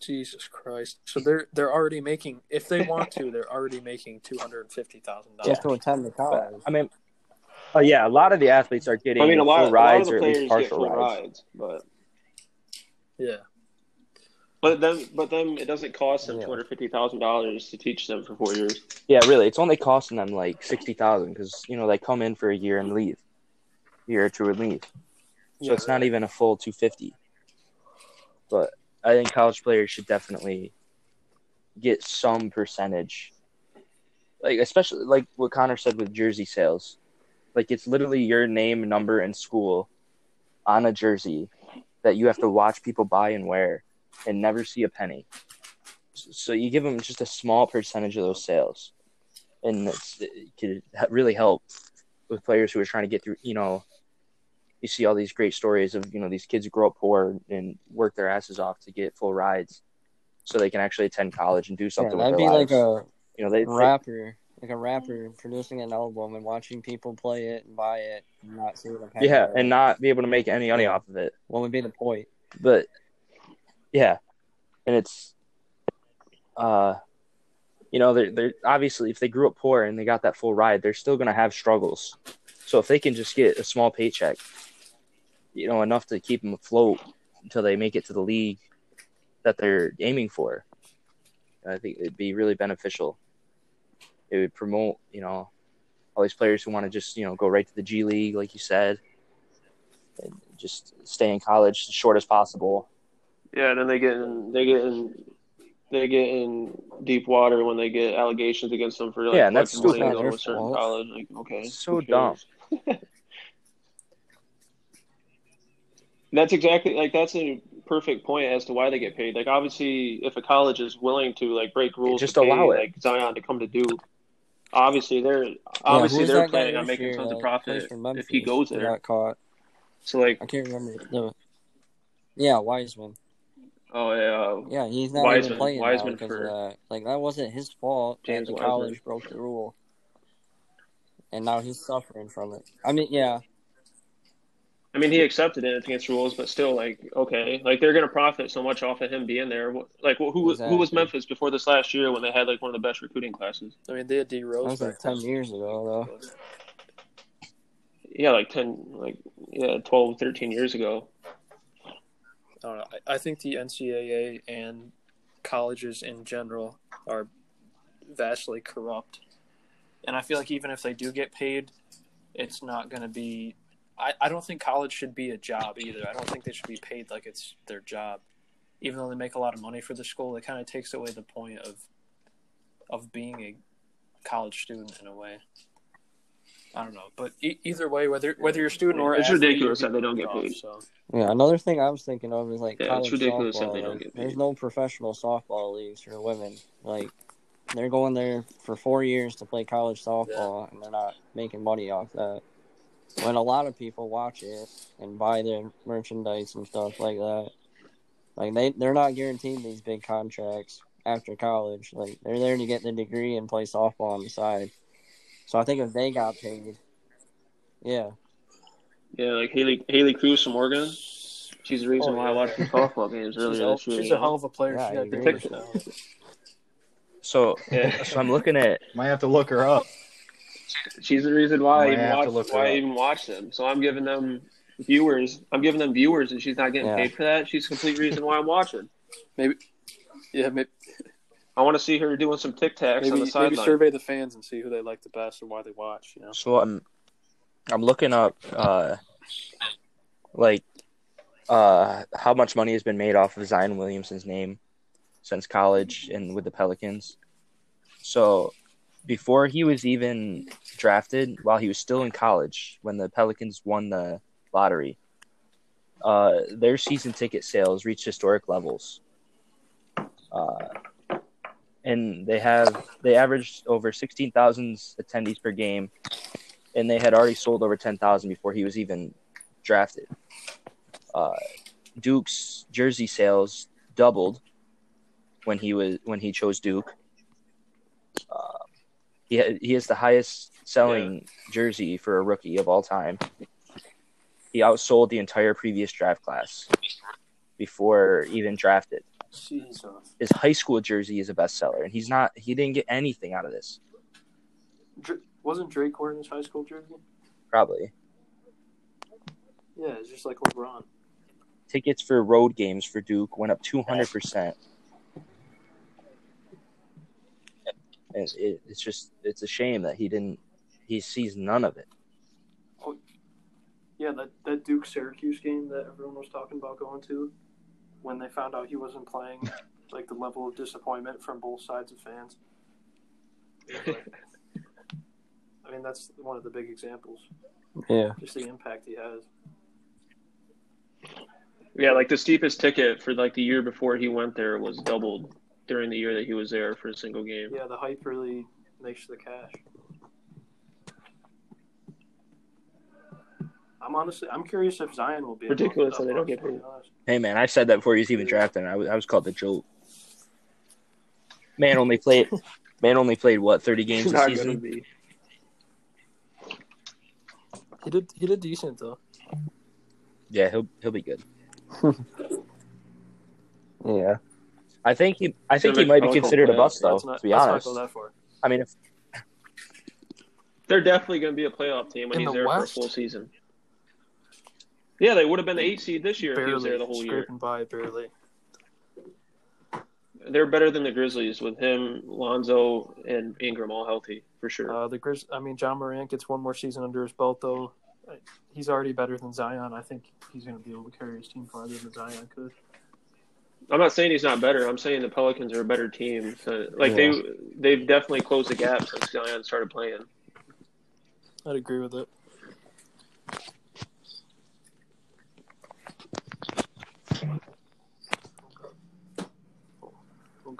Jesus Christ! So they're they're already making if they want to, they're already making two hundred and fifty thousand dollars. Just dollars. to attend the college. I mean Oh yeah, a lot of the athletes are getting I mean, a lot, full a lot rides of or the at least partial rides. rides, but Yeah, but then but then it doesn't cost them Yeah. two hundred fifty thousand dollars to teach them for four years. Yeah, really, it's only costing them like sixty thousand because you know they come in for a year and leave, year or two and leave. So Yeah, it's not even a full two fifty. But I think college players should definitely get some percentage, like especially like what Connor said with jersey sales. Like it's literally your name, number, and school on a jersey that you have to watch people buy and wear and never see a penny. So you give them just a small percentage of those sales, and it's, it could really help with players who are trying to get through. You know, you see all these great stories of you know these kids who grow up poor and work their asses off to get full rides, so they can actually attend college and do something. Yeah, that'd with be their like a you know they, rapper, like a rapper producing an album and watching people play it and buy it and not see penny. yeah, and not be able to make any money off of it. what would be the point? but yeah, and it's uh, you know, they're they're obviously if they grew up poor and they got that full ride, they're still gonna have struggles. So if they can just get a small paycheck, you know, enough to keep them afloat until they make it to the league that they're aiming for. I think it'd be really beneficial. It would promote, you know, all these players who want to just, you know, go right to the G League, like you said, and just stay in college as short as possible. Yeah, and then they get in, they get in, they get in deep water when they get allegations against them for like Yeah, and that's collecting money to a certain fault. college. Like, okay, So dumb. That's exactly like that's a perfect point as to why they get paid. Like obviously, if a college is willing to like break rules, Just to pay, allow it. like Zion to come to Duke, obviously they're obviously who's they're planning on making year tons of that profit plays if he goes that there. Got caught. So like, I can't remember. The, yeah, Wiseman. Oh yeah, uh, Yeah, he's not Wiseman- even playing Wiseman now because for- of that. Like that wasn't his fault. James that the Wiseman. college broke the rule, and now he's suffering from it. I mean, yeah, I mean, he accepted it against rules, but still, like, okay, like they're gonna profit so much off of him being there. Like, who was who was Memphis before this last year when they had like one of the best recruiting classes? I mean, they had D Rose. that was like ten years ago, though. Yeah, like ten, like yeah, 12, 13 years ago. I think the NCAA and colleges in general are vastly corrupt, and I feel like even if they do get paid, it's not going to be. I, I don't think college should be a job either. I don't think they should be paid like it's their job, even though they make a lot of money for the school. It kind of takes away the point of of being a college student in a way. I don't know, but e- either way, whether whether you're a student or It's athlete, ridiculous that they don't get paid. off, so. Yeah, another thing I was thinking of is like Yeah, college it's ridiculous that softball. they don't like, get paid. There's no professional softball leagues for women. Like they're going there for four years to play college softball, and they're not making money off that. When a lot of people watch it and buy their merchandise and stuff like that, like they they're not guaranteed these big contracts after college. Like they're there to get the degree and play softball on the side. So I think if they got paid, yeah, Yeah, like Haley Haley Cruz from Oregon. She's the reason Oh, why I yeah. watched some softball games She's, earlier this year. she's a hell of a player. Yeah, she I got agree. good. So, Yeah. so I'm looking at Might have to look her up. She's the reason why I even watch look why I even watch them. So I'm giving them viewers. I'm giving them viewers, and she's not getting Yeah. paid for that. She's the complete reason why I'm watching. Maybe, yeah, maybe, I want to see her doing some tic tacs on maybe, the maybe sideline. survey the fans and see who they like the best and why they watch. You know, So I'm I'm looking up uh like uh how much money has been made off of Zion Williamson's name since college and with the Pelicans. So before he was even drafted, while he was still in college, when the Pelicans won the lottery, uh, their season ticket sales reached historic levels. Uh, and they have they averaged over sixteen thousand attendees per game, and they had already sold over ten thousand before he was even drafted. Uh, Duke's jersey sales doubled when he was when he chose Duke. Uh, he ha- he is the highest selling jersey for a rookie of all time. He outsold the entire previous draft class before even drafted. Jesus. His high school jersey is a bestseller, and he's not. He didn't get anything out of this. Dr- wasn't Drake wearing his high school jersey? Probably Yeah, it's just like LeBron. tickets for road games for Duke went up two hundred percent. It's just it's a shame that he didn't. He sees none of it. Oh, Yeah, that that Duke Syracuse game that everyone was talking about going to, when they found out he wasn't playing, like the level of disappointment from both sides of fans. I mean, that's one of the big examples. yeah. Just the impact he has. Yeah, like the steepest ticket for like the year before he went there was doubled during the year that he was there for a single game. Yeah, the hype really makes the cash. I'm honestly, I'm curious if Zion will be Ridiculous keep that they don't get to be paid. Hey man, I said that before he was even drafted. I was I was called the joke. Man only played. Man only played what thirty games He's this season. be. He did, he did decent though. Yeah, he'll he'll be good. Yeah. I think he I think he might be considered a bust though. Not, To be let's honest, not that far. I mean, if They're definitely going to be a playoff team when In he's the there West? for a full season. Yeah, they would have been the eight seed this year if he was there the whole year. scraping by, barely. They're better than the Grizzlies with him, Lonzo, and Ingram all healthy for sure. Uh, the Grizz, I mean, Ja Morant gets one more season under his belt, though. Uh, He's already better than Zion. I think he's going to be able to carry his team farther than Zion could. I'm not saying he's not better. I'm saying the Pelicans are a better team. So, like they they've definitely closed the gap since Zion started playing. I'd agree with it.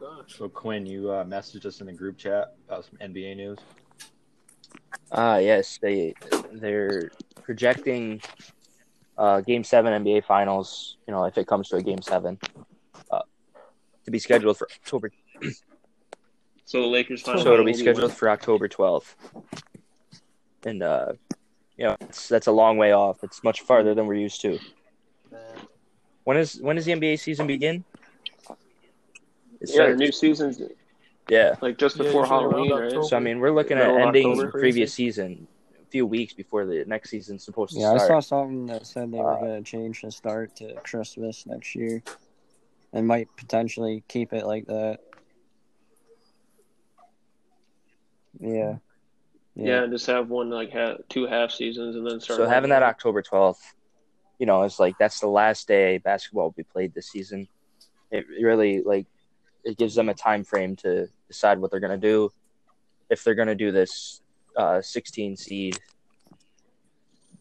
Gosh. So Quinn, you uh, messaged us in the group chat about some NBA news. Ah, yes, they they're projecting uh, Game Seven NBA Finals. You know, if it comes to a Game Seven, uh, to be scheduled for October. So the Lakers So it'll be scheduled win. for October twelfth, and uh, you know, it's, that's a long way off. It's much farther than we're used to. When is when does the NBA season begin? It Yeah, the starts- new season's yeah. like just before usually around Halloween, right? So I mean, we're looking at ending October. the previous season a few weeks before the next season's supposed to start. Yeah, I saw something that said they were Uh, going to change the start to Christmas next year, and might potentially keep it like that. Yeah. Yeah, and just have one like ha- two half seasons and then start. So having that. October twelfth, you know, it's like that's the last day basketball will be played this season. It really like it gives them a time frame to decide what they're gonna do. If they're gonna do this uh, 16 seed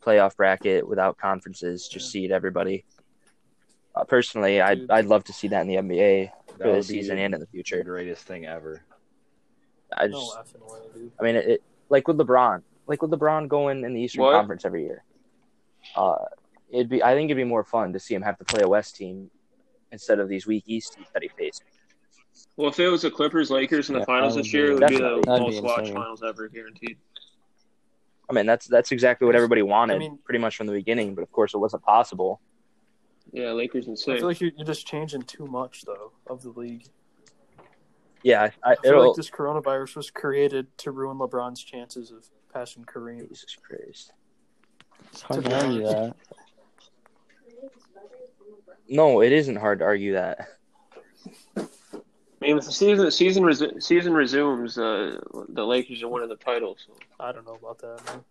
playoff bracket without conferences, just seed everybody. Uh, personally, I'd I'd love to see that in the NBA That for would this season and in the future. the future. greatest thing ever. I just, effing way. I mean, it, it like with LeBron, like with LeBron going in the Eastern What? Conference every year. Uh, it'd be, I think it'd be more fun to see him have to play a West team instead of these weak East teams that he faced. Well, if it was the Clippers Lakers in the Yeah, finals this year, it would be the most watched finals ever, guaranteed. I mean, that's that's exactly what everybody wanted, I mean- pretty much from the beginning. But of course, it wasn't possible. Yeah, Lakers and I six. feel like you're, you're just changing too much, though, of the league. Yeah, I, I feel it'll. like this coronavirus was created to ruin LeBron's chances of passing Kareem. Jesus Christ! It's hard to argue that. No, it isn't hard to argue that. I mean, if the season season resu- season resumes, uh, the Lakers are winning the title. So. I don't know about that. Man.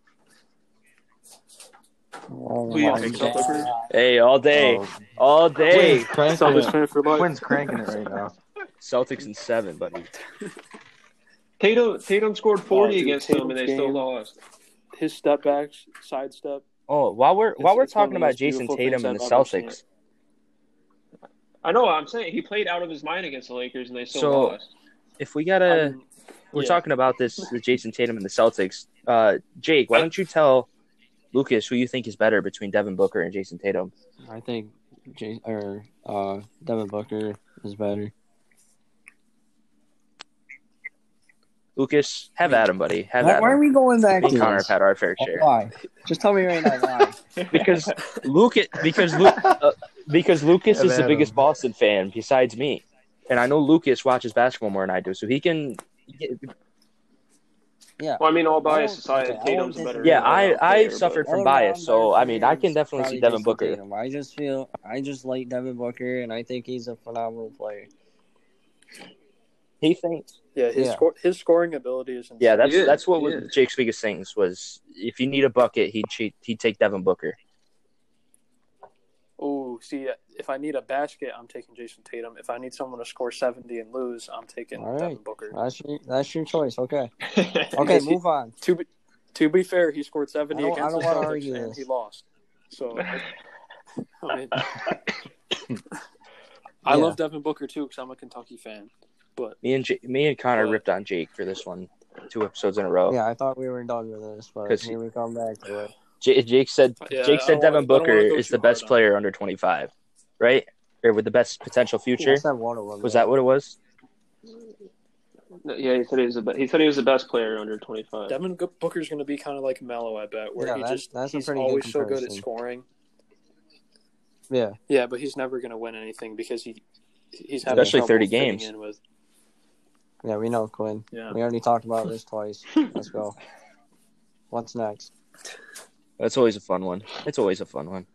Oh, Who you my think, God. Clippers? Hey, all day, Oh, all day. Quinn's cranking Celtics it. fan for life. Quinn's cranking it right now. Celtics in seven, buddy. Tatum Tatum scored forty Oh, dude, against them, and they Tatum's still lost. His step backs, side step. Oh, while we're while It's- we're it's one of talking about Jayson Tatum and the I've. Celtics, I know. I'm saying he played out of his mind against the Lakers, and they still So- lost. if we gotta, I mean, we're yeah. talking about this with Jayson Tatum and the Celtics. Uh, Jake, why don't you tell Lucas who you think is better between Devin Booker and Jayson Tatum? I think J- or uh, Devin Booker is better. Lucas, have at him, buddy. Have Why, at why are we going back Me to and Connor this? have had our fair share. Why? Just tell me right now why. Because Lucas, because Lu- uh, because Lucas Have is the biggest him. Boston fan besides me, and I know Lucas watches basketball more than I do, so he can. Yeah. Well, I mean, all bias aside, okay, Tatum's a better. Yeah, I I player, suffered from bias, so I mean I can definitely see Devin Booker. Tatum. I just feel I just like Devin Booker, and I think he's a phenomenal player. He thinks. Yeah, his Yeah. Score, his scoring ability is insane. Yeah, that's He is, that's what he was is. Jake's biggest things was if you need a bucket, he'd cheat, he'd take Devin Booker. Oh, see, if I need a basket, I'm taking Jayson Tatum. If I need someone to score 70 and lose, I'm taking All right. Devin Booker. That's your, that's your choice. Okay. Okay, he- move on. To be, to be fair, he scored 70 I don't- I against don't the wanna Celtics argue and this. he lost. So, I, I mean, I Yeah. love Devin Booker too because I'm a Kentucky fan. But Me and J- me and Connor What? ripped on Jake for this one, two episodes in a row. Yeah, I thought we were done with this, but here we come back to it. J- Jake said Yeah, Jake said Devin wanna- Booker is the best hard on player under 25, right? Or with the best potential future. I one. Was yeah. that what it was? yeah, he said he was the be- he said he was the best player under 25. Devin Go- Booker's going to be kind of like Melo, I bet, where Yeah, he that's- just that's a he's pretty good always so good at scoring. Yeah. Yeah, but he's never going to win anything because he he's having Especially 30 games. In with, Yeah, we know Quinn. yeah. We already talked about this twice. Let's go. What's next? That's always a fun one. It's always a fun one.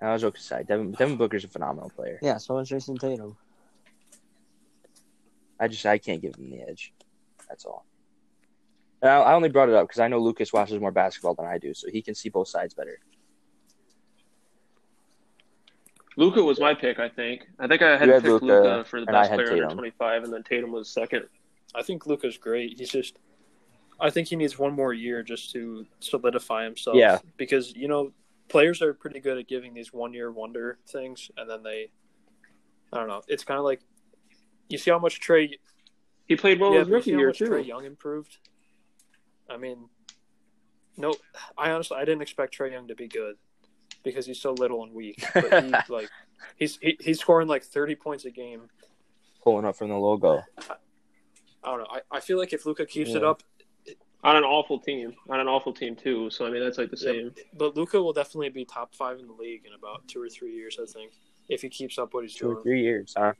I was joke aside. Devin, Devin Booker's a phenomenal player. Yeah, so is Jayson Tatum. I just I can't give him the edge. That's all. And I, I only brought it up because I know Lucas watches more basketball than I do, so he can see both sides better. Luka was my pick, I think. I think I had You had picked Luka for the best had player under Tatum. 25, and then Tatum was second. I think Luka's great. He's just, I think he needs one more year just to solidify himself. Yeah. Because you know, players are pretty good at giving these one year wonder things, and then they, I don't know. It's kind of like, you see how much Trae. He played well yeah, his but you rookie see how year much Trae. Young improved. I mean, no, I honestly I didn't expect Trae Young to be good because he's so little and weak. But he like he's he, he's scoring like thirty points a game. Pulling up from the logo. I don't know. I, I feel like if Luka keeps it up, On an awful team, on an awful team too. So I mean, that's like the Yeah, same. but Luka will definitely be top five in the league in about two or three years. I think if he keeps up what he's Two or three years, huh?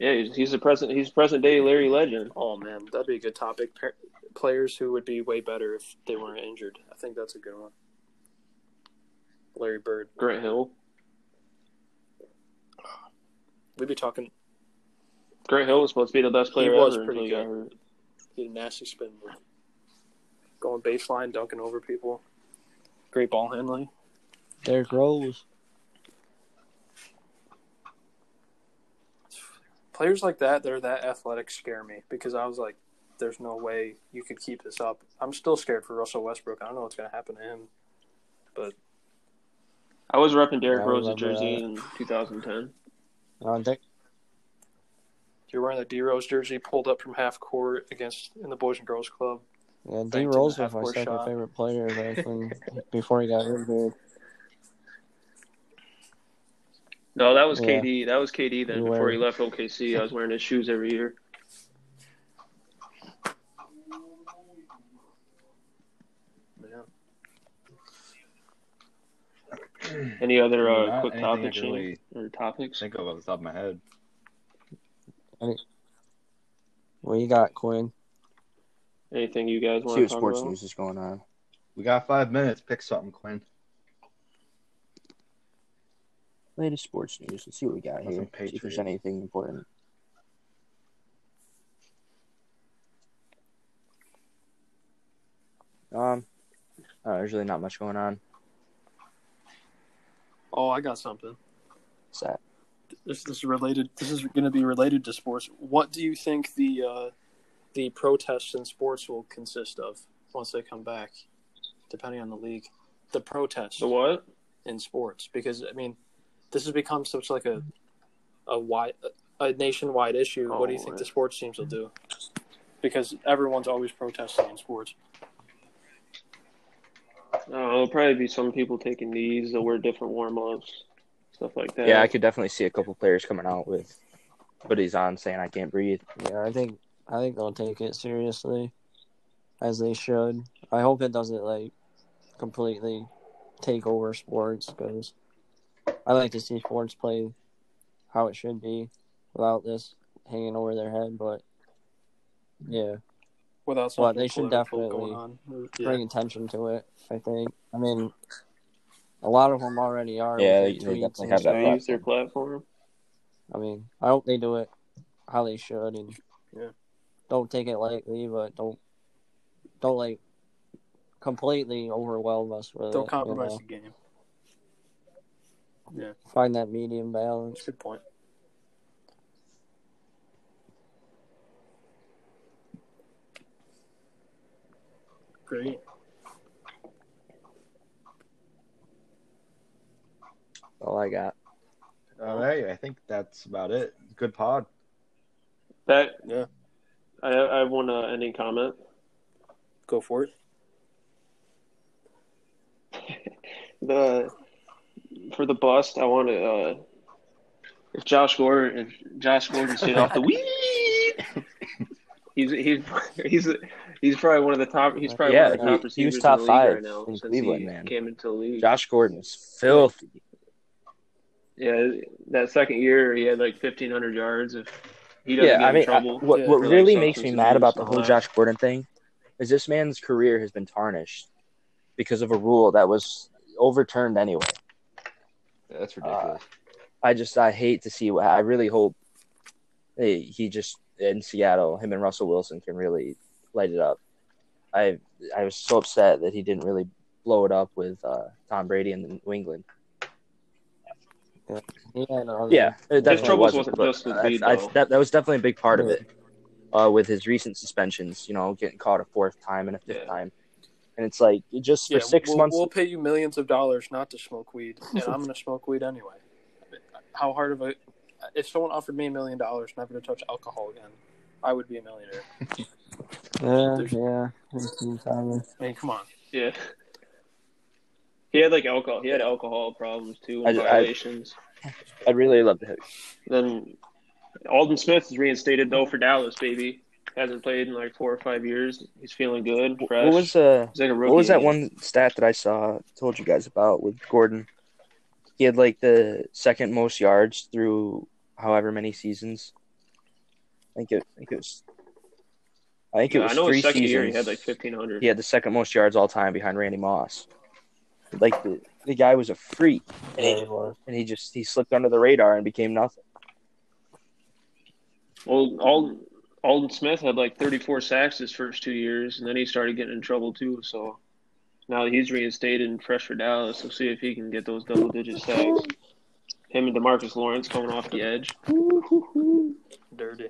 Yeah, he's, he's a present. He's present day Larry Legend. Oh man, that'd be a good topic. Pa- players who would be way better if they weren't injured. I think that's a good one. Larry Bird. Grant Hill. We'd be talking. Grant Hill was supposed to be the best player He was ever pretty until got good. Hurt. He had a nasty spin move. Going baseline, dunking over people. Great ball handling. Derrick Rose. Players like that that are that athletic scare me because I was like, there's no way you could keep this up. I'm still scared for Russell Westbrook. I don't know what's going to happen to him. But I was repping Derrick I Rose's jersey that. in 2010. Uh, Dick, You're wearing the D Rose jersey, pulled up from half court against in the Boys and Girls Club. yeah, D Rose was my second shot. favorite player back when, before he got injured. No, that was Yeah. KD. That was KD then You before wear- he left OKC. I was wearing his shoes every year. Any other uh, quick topics can really or topics? think of off the top of my head. What you got, Quinn? Anything you guys See want what to talk sports about? news is going on. We got five minutes. Pick something, Quinn. Latest sports news. Let's see what we got Nothing here. See if there's anything important. Um, uh, there's really not much going on. Oh, I got something. What's that? This, this is related. This is going to be related to sports. What do you think the uh, the protests in sports will consist of once they come back, depending on the league? The protests The what? in sports, because I mean, this has become such like a a wide a nationwide issue. what do you Oh, think yeah. the sports teams will do? Because everyone's always protesting in sports. Uh, there'll probably be some people taking knees. They'll wear different warm ups, stuff like that. Yeah, I could definitely see a couple players coming out with hoodies on saying I can't breathe. Yeah, I think I think they'll take it seriously, as they should. I hope it doesn't like completely take over sports because I like to see sports play how it should be without this hanging over their head. But yeah, Without something Well, they should definitely going on. Yeah. bring attention to it. I think. I mean, a lot of them already are. Yeah, with they their definitely have that use their platform. I mean, I hope they do it how they should, and Yeah. don't take it lightly, but don't don't like completely overwhelm us with Don't it. compromise You the game. know? Find that medium balance. That's a good point. Great. All I got. All right, I think that's about it. Good pod. That Yeah. I I have one uh, ending comment. Go for it. the for the bust, I want to. Uh, if Josh Gordon, if Josh Gordon stayed off the weed, he's he's he's he's probably one of the top. He's probably Yeah, one of the he- top he receivers was top in the league five right now in since Cleveland, he man. came into the league. Josh Gordon is filthy. Yeah, that second year he had like fifteen hundred yards. If he doesn't Yeah, get I mean, in trouble, I, what Yeah, what for, like, really makes me mad about the whole all that. Josh Gordon thing is this man's career has been tarnished because of a rule that was overturned anyway. That's ridiculous. I just I hate to see. what I really hope he, he just in Seattle, him and Russell Wilson can really light it up. I I was so upset that he didn't really blow it up with uh, Tom Brady in New England. Yeah, no, Yeah, it definitely troubles wasn't, wasn't just with I- weed, I- though. that, that was definitely a big part of it. Uh, with his recent suspensions, you know, getting caught a fourth time and a fifth Yeah. time, and it's like it just for Yeah, 6 we'll, months. We'll pay you millions of dollars not to smoke weed, and I'm going to smoke weed anyway. How hard of a? If someone offered me a million dollars never to touch alcohol again, I would be a millionaire. yeah, yeah. Thank. I mean, come on. Yeah. He had like alcohol. He had alcohol problems too, and I- I- violations. I'd really love to. hit. Then Aldon Smith is reinstated though for Dallas, baby. Hasn't played in like four or five years. He's feeling good, fresh. What was uh, like what was that one stat that I saw told you guys about with Gordon? He had like the second most yards through however many seasons. I think it, I think it was. I think it was I know three his second seasons. year he had like fifteen hundred. He had the second most yards all time behind Randy Moss. Like the, the guy was a freak, and Yeah, he, he was. and he just he slipped under the radar and became nothing. Well, Aldon, Aldon Smith had like 34 sacks his first two years, and then he started getting in trouble too. So now he's reinstated and fresh for Dallas. We'll see if he can get those double digit sacks. Him and DeMarcus Lawrence coming off the edge. Dirty.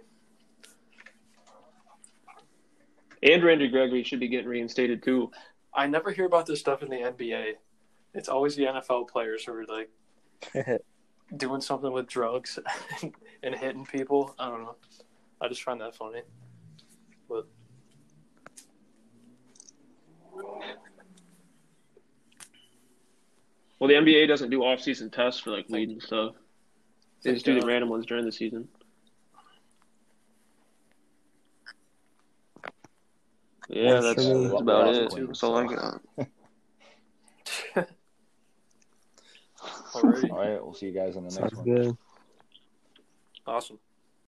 And Randy Gregory should be getting reinstated too. I never hear about this stuff in the NBA. It's always the NFL players who are like doing something with drugs and hitting people. I don't know. I just find that funny. But Well, the NBA doesn't do off season tests for like weed and stuff. They just do the uh, random ones during the season. Yeah, That's that's, about it. clean That's all I stuff. got. All right, we'll see you guys on the next Sounds one. good. awesome.